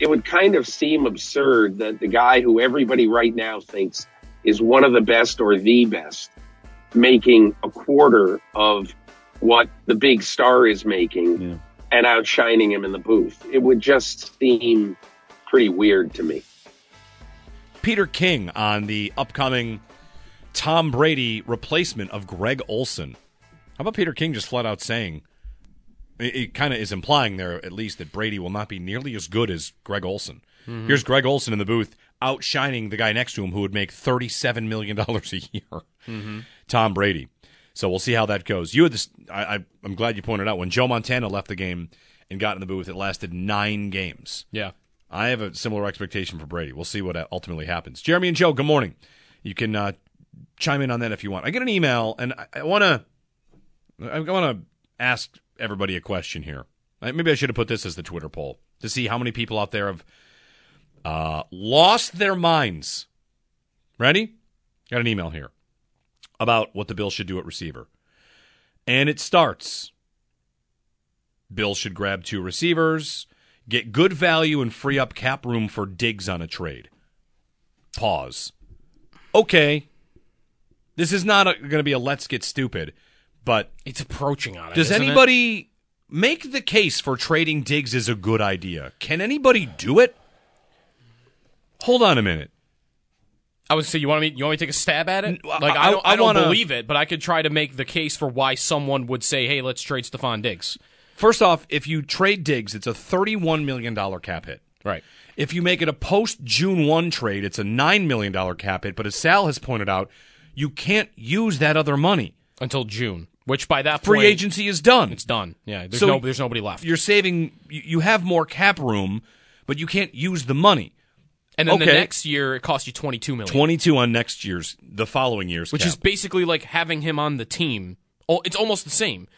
it would kind of seem absurd that the guy who everybody right now thinks is one of the best or the best making a quarter of what the big star is making Yeah. and outshining him in the booth. It would just seem pretty weird to me. Peter King on the upcoming Tom Brady replacement of Greg Olsen. How about Peter King just flat out saying, it, it kind of is implying there at least that Brady will not be nearly as good as Greg Olsen. Mm-hmm. Here's Greg Olsen in the booth outshining the guy next to him who would make $37 million a year, mm-hmm. Tom Brady. So we'll see how that goes. You had this, I, I, I'm glad you pointed out when Joe Montana left the game and got in the booth, it lasted nine games. Yeah. I have a similar expectation for Brady. We'll see what uh, ultimately happens. Jeremy and Joe, good morning. You can uh, chime in on that if you want. I get an email, and I, I want to. I want to ask everybody a question here. Uh, Maybe I should have put this as the Twitter poll to see how many people out there have uh, lost their minds. Ready? Got an email here about what the Bills should do at receiver, and it starts. Bills should grab two receivers get good value and free up cap room for Diggs on a trade. Pause. Okay. This is not going to be a let's get stupid, but It's approaching on it. does isn't it? anybody make the case for trading Diggs is a good idea? Can anybody do it? Hold on a minute. I would say you want me. You want me to take a stab at it? Like I- I, don't, I I, don't wanna- believe it, but I could try to make the case for why someone would say, "Hey, let's trade Stefon Diggs." First off, if you trade Diggs, it's a $31 million cap hit. Right. If you make it a post June 1 trade, it's a $9 million cap hit. But as Sal has pointed out, you can't use that other money. Until June, which by that Free point, agency is done. it's done. Yeah. There's So no. There's nobody left. You're saving, you have more cap room, but you can't use the money. And then the next year, it costs you 22 million, 22 on next year's, the following year's which cap. is basically like having him on the team. Oh, it's almost the same.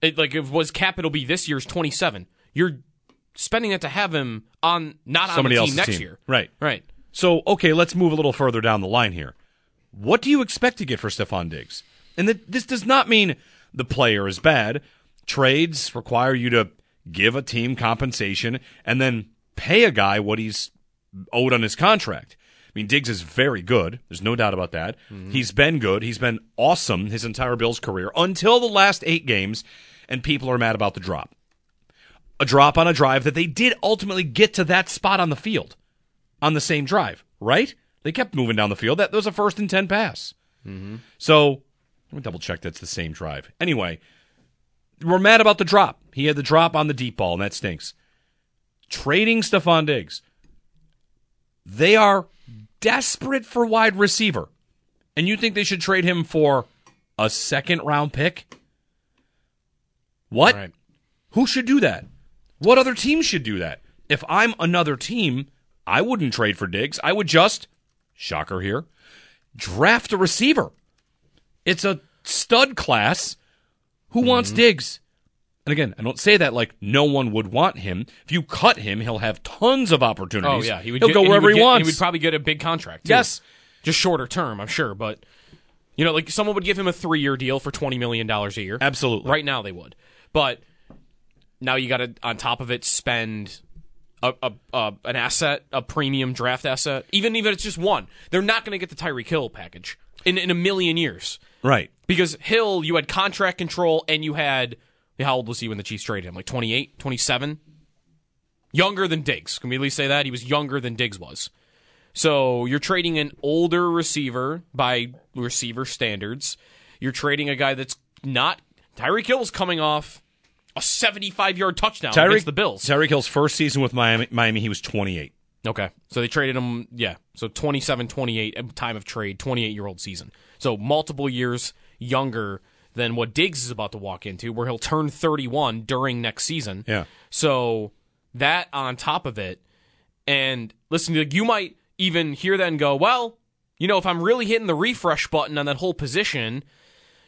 It, like if it was cap, it'll be this year's 27. You're spending it to have him on not somebody on the team next team. year. Right. Right. So, okay, let's move a little further down the line here. What do you expect to get for Stefon Diggs? And that this does not mean the player is bad. Trades require you to give a team compensation and then pay a guy what he's owed on his contract. I mean, Diggs is very good. There's no doubt about that. Mm-hmm. He's been good. He's been awesome his entire Bills career until the last eight games, and people are mad about the drop. A drop on a drive that they did ultimately get to that spot on the field on the same drive, right? They kept moving down the field. That, was a first and 10 pass. Mm-hmm. So let me double check that's the same drive. Anyway, we're mad about the drop. He had the drop on the deep ball, and that stinks. Trading Stefon Diggs. They are desperate for wide receiver. And you think they should trade him for a second round pick? What? Right. Who should do that? What other team should do that? If I'm another team, I wouldn't trade for Diggs. I would just, shocker here, draft a receiver. It's a stud class. Who wants Mm-hmm. Diggs? And again, I don't say that like no one would want him. If you cut him, he'll have tons of opportunities. Oh yeah, he would He'll get, go wherever he, get- wants. He would probably get a big contract. Too. Yes. just shorter term, I'm sure. But you know, like someone would give him a three year deal for twenty million dollars a year. Absolutely. Right now they would, but now you got to on top of it spend a, a, a an asset, a premium draft asset. Even even if it's just one, they're not going to get the Tyreek Hill package in in a million years right. because Hill you had contract control and you had how old was he when the Chiefs traded him? Like 28, 27? Younger than Diggs. Can we at least say that? He was younger than Diggs was. So you're trading an older receiver by receiver standards. You're trading a guy that's not Tyreek Hill's coming off a 75 yard touchdown Tyreek against the Bills. Tyreek Hill's first season with Miami, Miami, he was 28. Okay. So they traded him, yeah. So 27, 28 at time of trade, 28 year old season. So multiple years younger than what Diggs is about to walk into, where he'll turn 31 during next season. Yeah. So that on top of it, and listen, you might even hear that and go, well, you know, if I'm really hitting the refresh button on that whole position,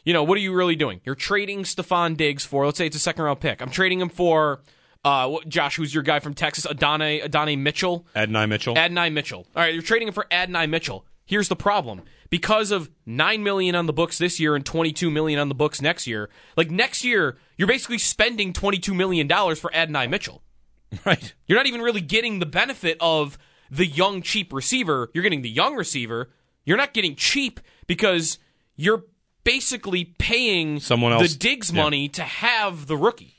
you know, what are you really doing? You're trading Stefon Diggs for, let's say it's a second round pick. I'm trading him for, uh, what- Josh, who's your guy from Texas, Adonai, Adonai Mitchell. Adonai Mitchell. Adonai Mitchell. All right, you're trading him for Adonai Mitchell. Here's the problem. Because of 9 million on the books this year and 22 million on the books next year, like next year, you're basically spending 22 million dollars for Adonai Mitchell. right. You're not even really getting the benefit of the young cheap receiver. You're getting the young receiver. You're not getting cheap because you're basically paying Someone else- the Diggs yeah. money to have the rookie,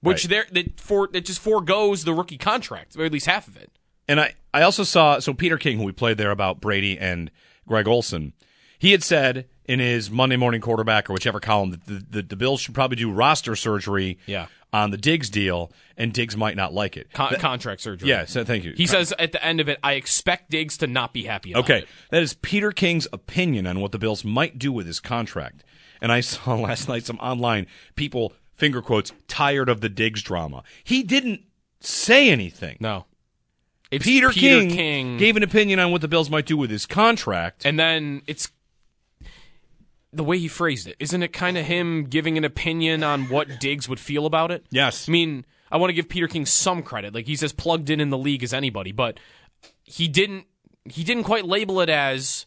which Right. there that for that just foregoes the rookie contract, or at least half of it. And I, I also saw so Peter King, who we played there about Brady and Greg Olsen, he had said in his Monday morning quarterback or whichever column that the, the, the Bills should probably do roster surgery Yeah. on the Diggs deal, and Diggs might not like it. Con- That- contract surgery. yeah, so thank you. He says at the end of it, I expect Diggs to not be happy about Okay, it. that is Peter King's opinion on what the Bills might do with his contract. And I saw last night some online people, finger quotes, tired of the Diggs drama. He didn't say anything. No. It's Peter, King, King gave an opinion on what the Bills might do with his contract. and then it's the way he phrased it. Isn't it kind of him giving an opinion on what Diggs would feel about it? yes. I mean, I want to give Peter King some credit. Like he's as plugged in in the league as anybody, but he didn't he didn't quite label it as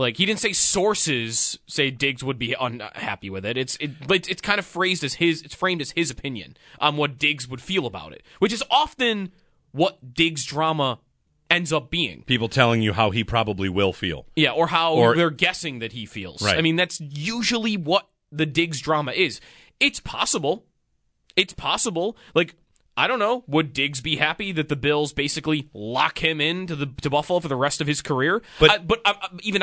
like he didn't say sources say Diggs would be unhappy with it. It's it, but it's, it's kind of phrased as his it's framed as his opinion on what Diggs would feel about it, which is often what Diggs drama ends up being. people telling you how he probably will feel. Yeah, or how Or- they're guessing that he feels. Right. I mean, that's usually what the Diggs drama is. It's possible. It's possible. Like, I don't know. Would Diggs be happy that the Bills basically lock him into the to Buffalo for the rest of his career? But- I- but uh, uh, even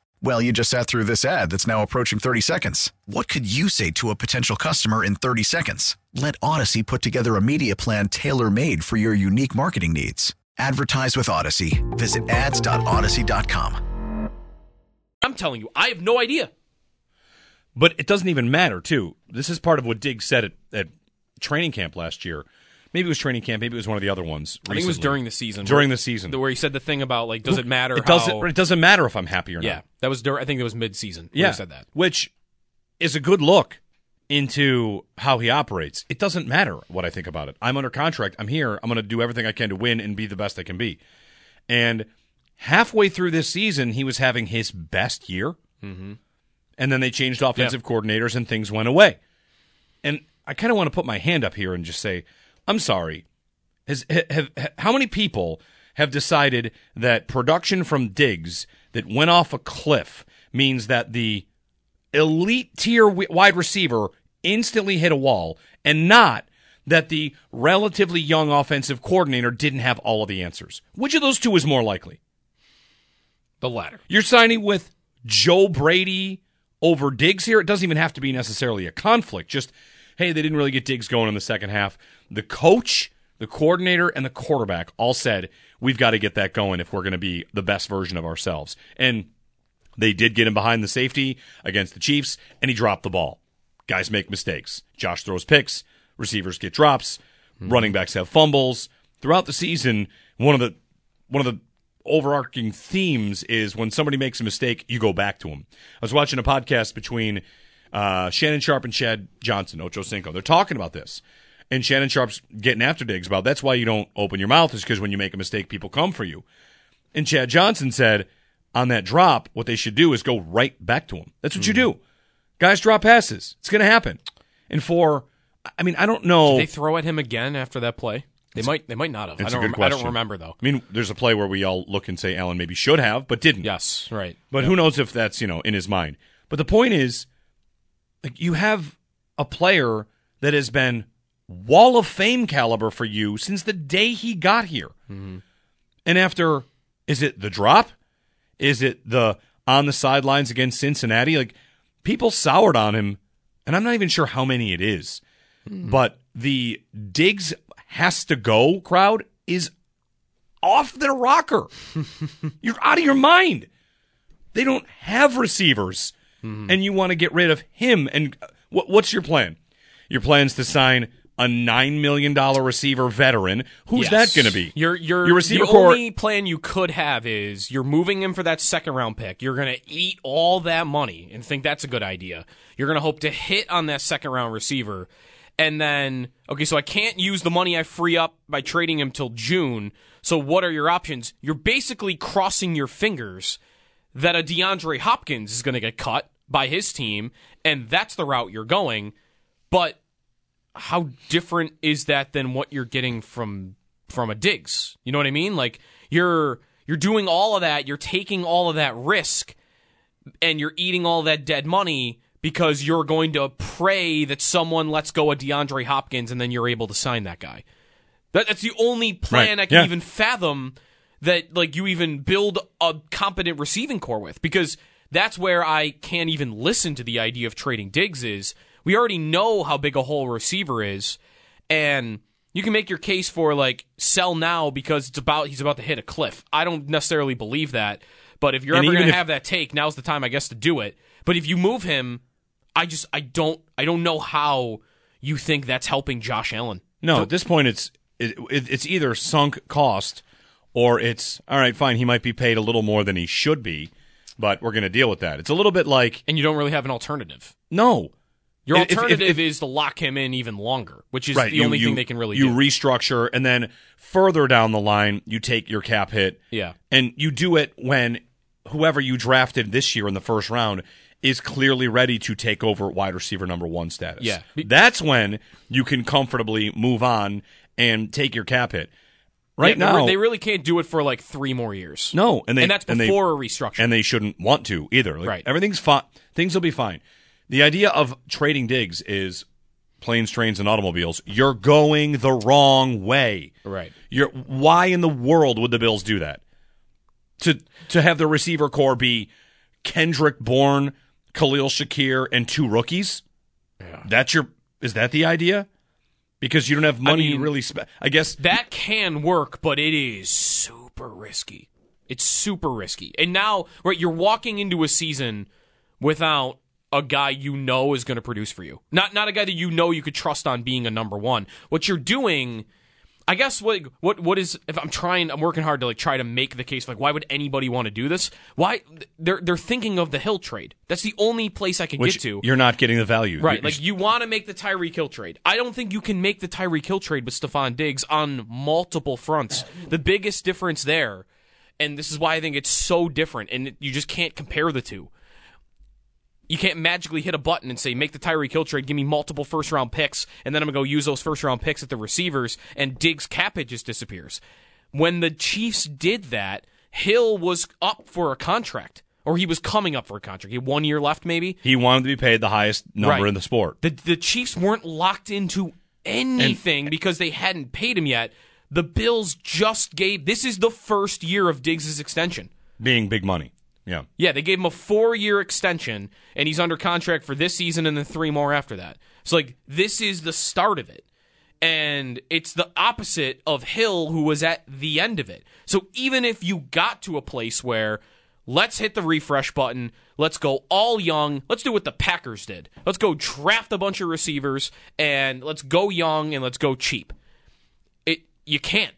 Well, you just sat through this ad that's now approaching 30 seconds. What could you say to a potential customer in 30 seconds? Let Audacy put together a media plan tailor made for your unique marketing needs. Advertise with Audacy. Visit ads.audacy.com. I'm telling you, I have no idea. But it doesn't even matter, too. This is part of what Diggs said at, at training camp last year. Maybe it was training camp. Maybe it was one of the other ones. I think it was during the season. During where- the season. where he said the thing about like, does it matter? It doesn't. how- It doesn't matter if I'm happy or Yeah, not. Yeah, that was. Dur- I think it was mid-season. Yeah, he said that. which is a good look into how he operates. It doesn't matter what I think about it. I'm under contract. I'm here. I'm going to do everything I can to win and be the best I can be. And halfway through this season, he was having his best year. Mm-hmm. And then they changed offensive coordinators and things went away. And I kind of want to put my hand up here and just say, I'm sorry. Has, have, have, how many people have decided that production from Diggs that went off a cliff means that the elite tier wide receiver instantly hit a wall and not that the relatively young offensive coordinator didn't have all of the answers? Which of those two is more likely? The latter. You're signing with Joe Brady over Diggs here. It doesn't even have to be necessarily a conflict. Just, hey, they didn't really get Diggs going in the second half. The coach, the coordinator, and the quarterback all said, we've got to get that going if we're going to be the best version of ourselves. And they did get him behind the safety against the Chiefs, and he dropped the ball. Guys make mistakes. Josh throws picks. Receivers get drops. Mm-hmm. Running backs have fumbles. Throughout the season, one of the one of the overarching themes is when somebody makes a mistake, you go back to them. I was watching a podcast between uh, Shannon Sharpe and Chad Johnson, Ocho Cinco. They're talking about this. And Shannon Sharpe's getting after Diggs about that's why you don't open your mouth, is because when you make a mistake, people come for you. And Chad Johnson said on that drop, what they should do is go right back to him. That's what you Mm-hmm. do. Guys drop passes. It's going to happen. And for, I mean, I don't know. Did they throw at him again after that play? They might. They might not have. I It's don't. rem- I don't remember though. I mean, there's a play where we all look and say Allen maybe should have, but didn't. Yes, right. But who knows if that's, you know, in his mind. But the point is, like, you have a player that has been Wall of Fame caliber for you since the day he got here. Mm-hmm. And after, is it the drop? Is it the on the sidelines against Cincinnati? Like, people soured on him, and I'm not even sure how many it is. Hmm. But the Diggs has to go crowd is off their rocker. You're out of your mind. They don't have receivers, Mm-hmm. and you want to get rid of him. And what, what's your plan? Your plan's to sign a nine million dollar receiver veteran. Who's Yes. that going to be? Your your your receiver the only plan you could have is you're moving him for that second round pick. You're going to eat all that money and think that's a good idea. You're going to hope to hit on that second round receiver, and then okay, so I can't use the money I free up by trading him till June. So what are your options? You're basically crossing your fingers that a DeAndre Hopkins is going to get cut by his team, and that's the route you're going. But how different is that than what you're getting from from a Diggs? You know what I mean? Like you're you're doing all of that, you're taking all of that risk, and you're eating all that dead money because you're going to pray that someone lets go of DeAndre Hopkins and then you're able to sign that guy. That, that's the only plan Right, I can yeah. even fathom that like you even build a competent receiving corps with because that's where I can't even listen to the idea of trading Diggs is we already know how big a hole receiver is and you can make your case for like sell now because it's about he's about to hit a cliff. I don't necessarily believe that, but if you're And ever going to have that take, now's the time I guess to do it. But if you move him, I just I don't I don't know how you think that's helping Josh Allen. No, at this point, it's it, it, it's either sunk cost or it's all right. Fine, he might be paid a little more than he should be, but we're going to deal with that. It's a little bit like And you don't really have an alternative. no. Your If- if- alternative if- is to lock him in even longer, which is right, the you- only you- thing they can really do. you do. restructure, and then further down the line, you take your cap hit. Yeah. and you do it when whoever you drafted this year in the first round is clearly ready to take over wide receiver number one status. Yeah. that's when you can comfortably move on and take your cap hit. Right Yeah, they now, they really can't do it for like three more years. No, and they that's and they- before a restructure. and they shouldn't want to either. Like, Right. Everything's fine. Things will be fine. The idea of trading Diggs is planes, trains, and automobiles. You're going the wrong way. Right. You're why in the world would the Bills do that? To to have the receiver corps be Kendrick Bourne, Khalil Shakir, and two rookies. Yeah. That's your. Is that the idea? Because you don't have money mean- to really spend. I guess that can work, but it is super risky. It's super risky. And now, right, you're walking into a season without a guy you know is going to produce for you. Not not a guy that you know you could trust on being a number 1. What you're doing I guess what what what is if I'm trying I'm working hard to like try to make the case like why would anybody want to do this? Why they're they're thinking of the Hill trade. That's the only place I can which get to. you're not getting the value. Right, You're- like you want to make the Tyreek Hill trade. I don't think you can make the Tyreek Hill trade with Stefon Diggs on multiple fronts. The biggest difference there, and this is why I think it's so different, and you just can't compare the two. You can't magically hit a button and say, make the Tyreek Hill trade, give me multiple first round picks, and then I'm going to go use those first round picks at the receivers, and Diggs' cap hit just disappears. When the Chiefs did that, Hill was up for a contract, or he was coming up for a contract. He had one year left, maybe. He wanted to be paid the highest number Right. in the sport. The the Chiefs weren't locked into anything because they hadn't paid him yet. The Bills just gave this is the first year of Diggs' extension. Being big money. Yeah. Yeah, they gave him a four year extension and he's under contract for this season and then three more after that. So like this is the start of it. And it's the opposite of Hill who was at the end of it. So even if you got to a place where let's hit the refresh button, let's go all young, let's do what the Packers did. Let's go draft a bunch of receivers and let's go young and let's go cheap. It you can't.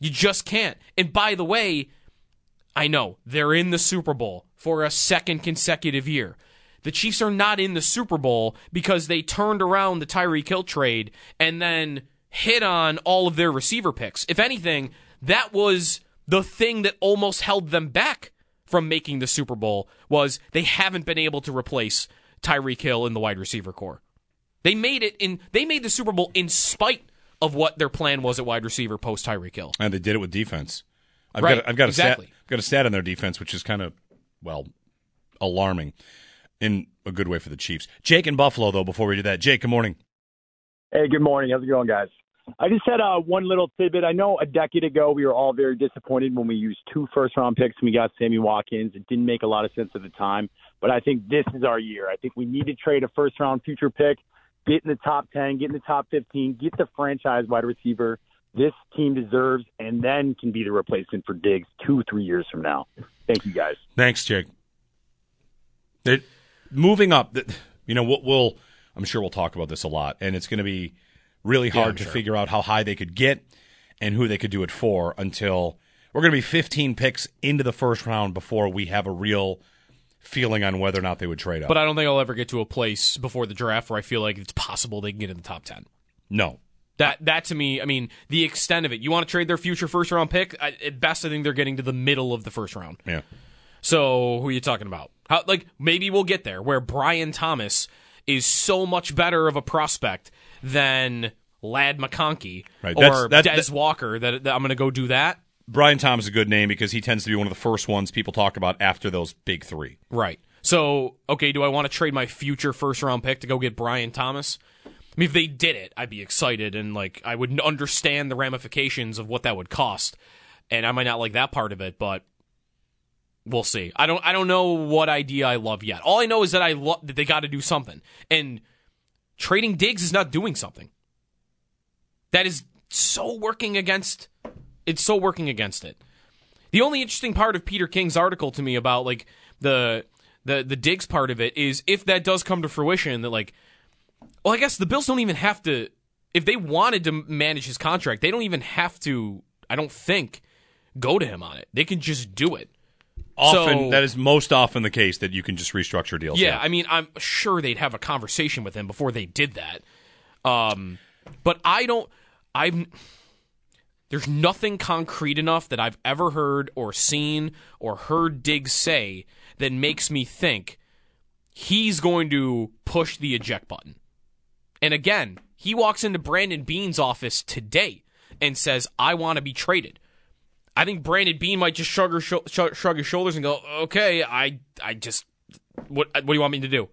You just can't. And by the way, I know they're in the Super Bowl for a second consecutive year. The Chiefs are not in the Super Bowl because they turned around the Tyreek Hill trade and then hit on all of their receiver picks. If anything, that was the thing that almost held them back from making the Super Bowl was they haven't been able to replace Tyreek Hill in the wide receiver corps. They made it in they made the Super Bowl in spite of what their plan was at wide receiver post Tyreek Hill. And they did it with defense. I've Right, got I've got exactly. stat got a stat on their defense, which is kind of well alarming in a good way for the Chiefs. Jake in Buffalo, though. Before we do that, Jake, good morning. Hey, good morning. How's it going, guys? I just had uh, one little tidbit. I know a decade ago we were all very disappointed when we used two first round picks and we got Sammy Watkins. It didn't make a lot of sense at the time, but I think this is our year. I think we need to trade a first round future pick, get in the top 10, get in the top 15, get the franchise wide receiver this team deserves, and then can be the replacement for Diggs two, three years from now. Thank you, guys. Thanks, Jake. It, moving up, you know, we'll, we'll I'm sure we'll talk about this a lot, and it's going to be really hard I'm to sure. figure out how high they could get and who they could do it for until we're going to be 15 picks into the first round before we have a real feeling on whether or not they would trade up. But I don't think I'll ever get to a place before the draft where I feel like it's possible they can get in the top 10. no, That that to me, I mean, the extent of it. You want to trade their future first round pick? I, at best, I think they're getting to the middle of the first round. yeah, So who are you talking about? How like maybe we'll get there where Brian Thomas is so much better of a prospect than Ladd McConkey Right, or that's- that- Des that- Walker that, that I'm going to go do that. Brian Thomas is a good name because he tends to be one of the first ones people talk about after those big three. Right. So okay, do I want to trade my future first round pick to go get Brian Thomas? I mean, if they did it, I'd be excited and like I would understand the ramifications of what that would cost, and I might not like that part of it, but we'll see. I don't I don't know what idea I love yet. All I know is that I love that they got to do something, and trading Diggs is not doing something. That is so working against. It's so working against it. The only interesting part of Peter King's article to me about like the the the Diggs part of it is if that does come to fruition that like well I guess the Bills don't even have to if they wanted to manage his contract they don't even have to I don't think go to him on it. They can just do it. Often, So- that is most often the case that you can just restructure deals. Yeah, I mean, I'm sure they'd have a conversation with him before they did that. Um, but I don't. I've. There's nothing concrete enough that I've ever heard or seen or heard Diggs say that makes me think he's going to push the eject button. And again, he walks into Brandon Beane's office today and says, "I want to be traded." I think Brandon Beane might just shrug, sho- shrug his shoulders and go, "Okay, I, I just, what, what do you want me to do?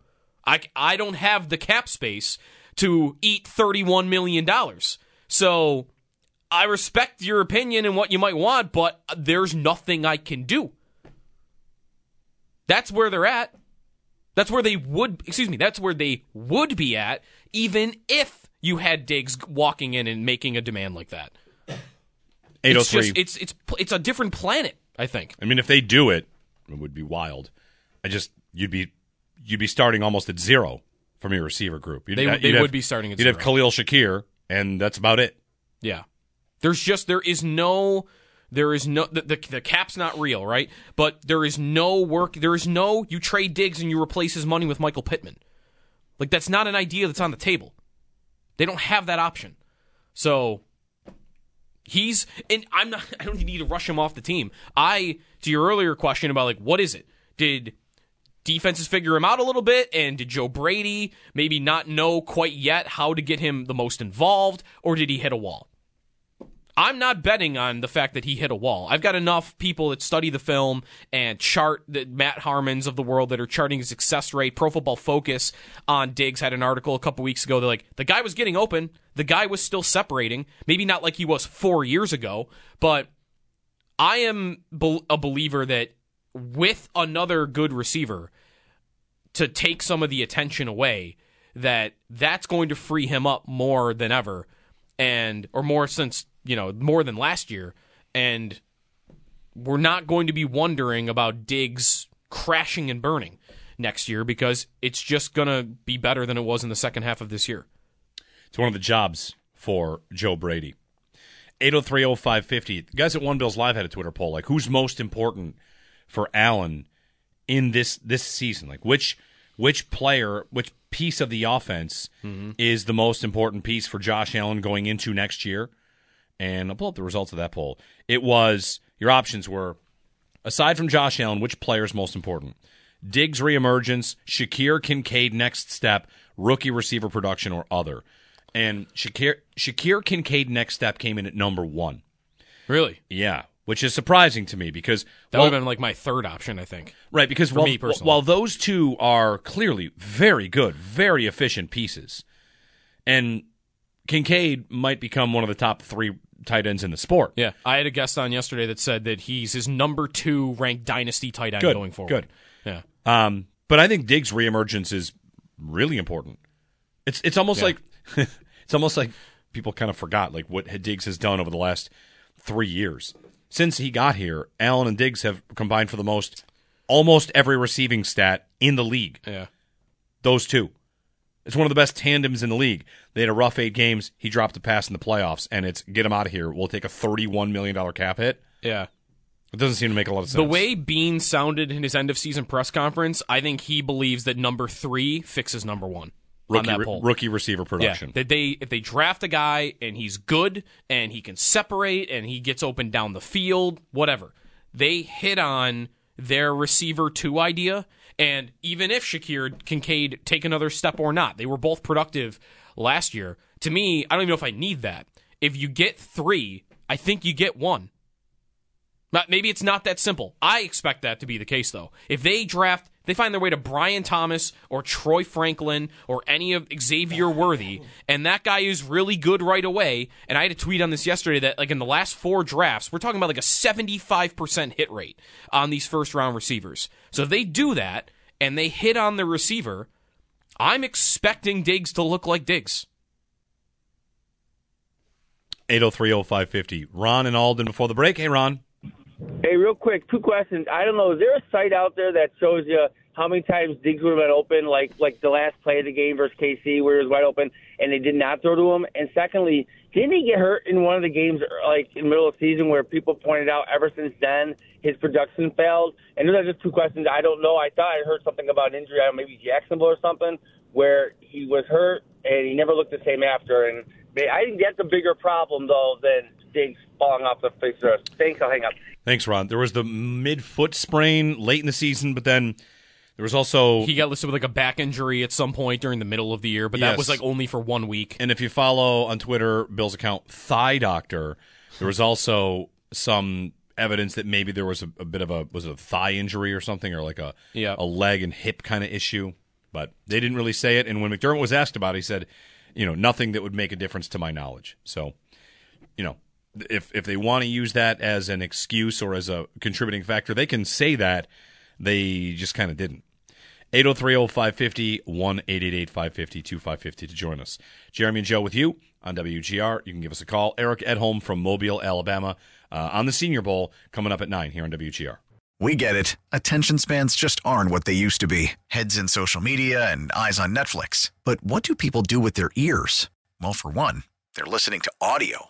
I, I don't have the cap space to eat thirty-one million dollars. So, I respect your opinion and what you might want, but there's nothing I can do. That's where they're at. That's where they would, excuse me, that's where they would be at, even if you had Diggs walking in and making a demand like that. eight oh It's just, it's it's it's a different planet. I think. I mean, if they do it, it would be wild. I just you'd be you'd be starting almost at zero from your receiver group. You'd, They- you'd they have- would be starting at You'd have. Khalil Shakir, and that's about it. Yeah. There's just there is no there is no the, the the cap's not real, right? But there is no work there is no you trade Diggs and you replace his money with Michael Pittman. Like that's not an idea that's on the table. They don't have that option. So he's and I'm not I don't need to rush him off the team. I to your earlier question about like what is it? Did defenses figure him out a little bit and did Joe Brady maybe not know quite yet how to get him the most involved or did he hit a wall? I'm not betting on the fact that he hit a wall. I've got enough people that study the film and chart the Matt Harmons of the world that are charting his success rate. Pro Football Focus on Diggs had an article a couple weeks ago. They're like, the guy was getting open. The guy was still separating. Maybe not like he was four years ago, but I am a believer that with another good receiver to take some of the attention away, that that's going to free him up more than ever, and or more since you know more than last year, and we're not going to be wondering about Diggs crashing and burning next year because it's just going to be better than it was in the second half of this year. It's one of the jobs for Joe Brady. 8030550. The guys at One Bills Live had a Twitter poll like who's most important for Allen in this this season? Like which which player, which piece of the offense mm-hmm. is the most important piece for Josh Allen going into next year? And I'll pull up the results of that poll. It was your options were aside from Josh Allen, which player is most important? Diggs reemergence, Shakir Kincaid next step, rookie receiver production, or other. And Shakir Shakir Kincaid next step came in at number one. Really? Yeah, which is surprising to me because That would have been like my third option, I think. right because for while, me personally. while those two are clearly very good, very efficient pieces, and Kincaid might become one of the top three tight ends in the sport. Yeah. I had a guest on yesterday that said that he's his number two ranked dynasty tight end Good, going forward. good. Yeah. Um, but I think Diggs' reemergence is really important. It's it's almost Yeah. like it's almost like people kind of forgot like what Diggs has done over the last three years since he got here. Allen and Diggs have combined for the most, almost every receiving stat in the league. Yeah. Those two, it's one of the best tandems in the league. They had a rough eight games. He dropped a pass in the playoffs, and it's get him out of here. We'll take a thirty-one million dollar cap hit. Yeah. It doesn't seem to make a lot of sense. The way Beane sounded in his end of season press conference, I think he believes that number three fixes number one rookie on that poll. rookie receiver production. Yeah, that they if they draft a guy and he's good and he can separate and he gets open down the field, whatever. They hit on their receiver two idea, and even if Shakir Kincaid take another step or not, they were both productive last year. To me, I don't even know if I need that. If you get three, I think you get one. Maybe it's not that simple. I expect that to be the case, though. If they draft, they find their way to Brian Thomas or Troy Franklin or any of Xavier Worthy, and that guy is really good right away. And I had a tweet on this yesterday that, like, in the last four drafts, we're talking about like a 75% hit rate on these first round receivers. So if they do that and they hit on the receiver, I'm expecting Diggs to look like Diggs. 8030550. Ron and Alden before the break. Hey, Ron. Hey, real quick, two questions. I don't know. Is there a site out there that shows you how many times Diggs would have been open, like like the last play of the game versus KC, where he was wide open and they did not throw to him? And secondly, didn't he get hurt in one of the games, like in the middle of the season, where people pointed out ever since then his production failed? And those are just two questions. I don't know. I thought I heard something about injury, I don't know, maybe Jacksonville or something, where he was hurt and he never looked the same after. And I think that's a bigger problem though than Diggs falling off the face of the earth. Thanks. I'll hang up. Thanks, Ron. There was the mid foot sprain late in the season, but then there was also. He got listed with like a back injury at some point during the middle of the year, but that Yes. was like only for one week. and if you follow on Twitter Bill's account, Thigh Doctor, there was also some evidence that maybe there was a, a bit of a was it a thigh injury or something, or like a Yeah. a leg and hip kind of issue. But they didn't really say it. And when McDermott was asked about it, he said, you know, nothing that would make a difference to my knowledge. So, you know, if if they want to use that as an excuse or as a contributing factor, they can say that. They just kind of didn't. 803-0550, 1-888-550-2550 to join us. Jeremy and Joe with you on WGR. You can give us a call. Eric at home from Mobile, Alabama, uh, on the Senior Bowl coming up at 9 here on WGR. We get it. Attention spans just aren't what they used to be heads in social media and eyes on Netflix. But what do people do with their ears? Well, for one, they're listening to audio.